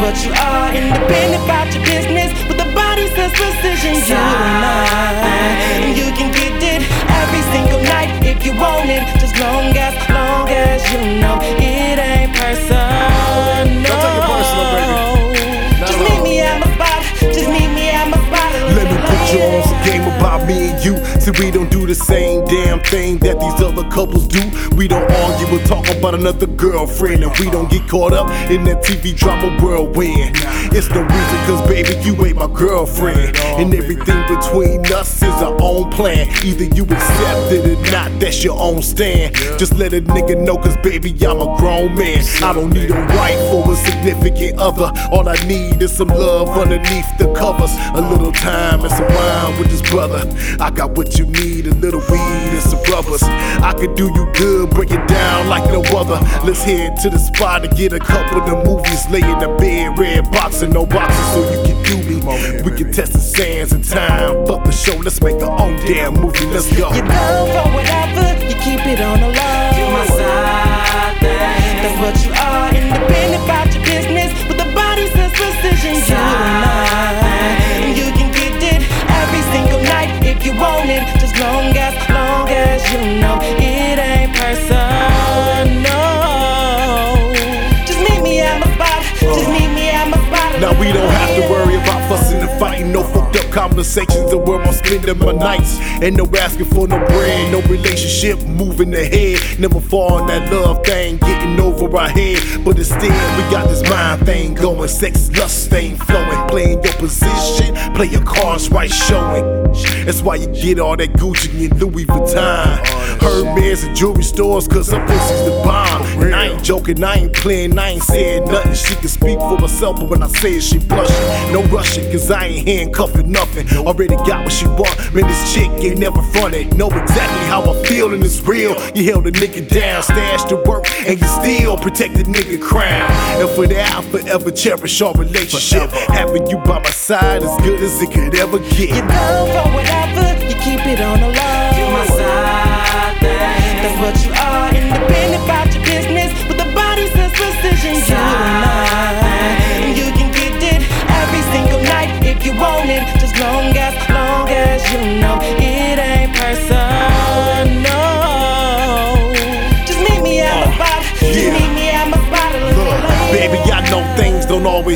What you are. Independent about your business with a body says precision. You and I, and you can get it every single night if you want it. Just long as, long me and you. See, we don't do the same damn thing that these other couples do. We don't argue or talk about another girlfriend, and we don't get caught up in that TV drama whirlwind. It's no reason, cause baby, you ain't my girlfriend. And everything between us is our own plan. Either you accept it or not, that's your own stand. Just let a nigga know, cause baby, I'm a grown man. I don't need a wife or a significant other. All I need is some love underneath the covers. A little time and some wine with this brother. I got what you need, a little weed and some rubbers. I could do you good, break it down like no other. Let's head to the spot and get a couple of the movies. Lay in the bed, red box and no boxes so you can do me. We can test the sands in time. Fuck the show, let's make our own damn movie. Let's go. You go for whatever, you keep it on the low. It. Just long as, long as you know conversations of where I'm spending my nights. Ain't no asking for no bread, no relationship moving ahead. Never fall that love thing, getting over our head. But instead, we got this mind thing going, sex, lust thing flowing. Playing your position, play your cards right, showing. That's why you get all that Gucci and Louis Vuitton. Hermes and jewelry stores, cause her pussy's the bomb. And I ain't joking, I ain't playing, I ain't saying nothing. She can speak for herself, but when I say it, she blushing. No rushing, cause I ain't handcuffing nothing. Already got what she want, man, this chick ain't never fronted. Know exactly how I feel, and it's real. You held a nigga down, stashed the work, and you still protect the nigga crown. And for that, I'll forever cherish our relationship. Having you by my side as good as it could ever You get. go for whatever, you keep it on the low.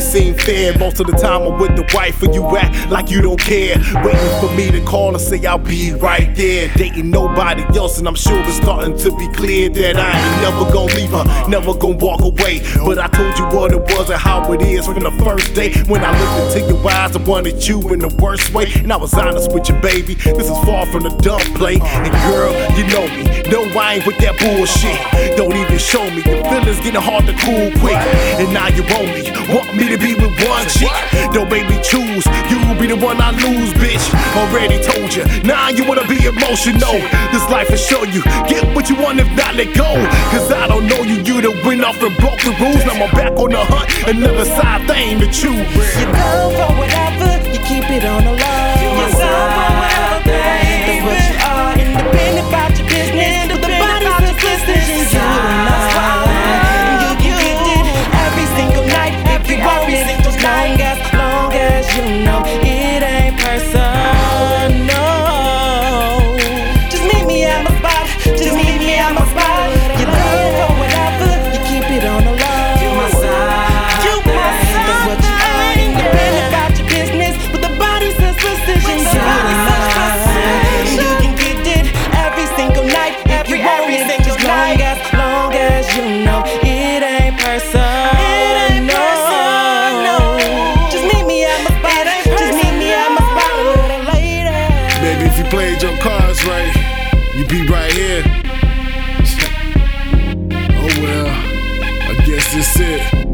Always seem fair. Most of the time I'm with the wife and you act like you don't care. Waiting for me to call and say I'll be right there. Dating nobody else, and I'm sure it's starting to be clear that I ain't never gonna leave her, never gonna walk away. But I told you what it was and how it is from the first day. When I looked into your eyes, I wanted you in the worst way. And I was honest with you, baby. This is far from the dumb play. And girl, you know me. I ain't with that bullshit. Don't even show me. Your feelings getting hard to cool quick. And now you want me. Want me to be with one chick. Don't make me choose. You will be the one I lose, bitch. Already told you. Now you wanna be emotional. This life will show you. Get what you want if not let go. Cause I don't know you. You the win off and broke the rules. Now I'm back on the hunt. Another side thing to choose. You go for whatever, you keep it on the low. This is.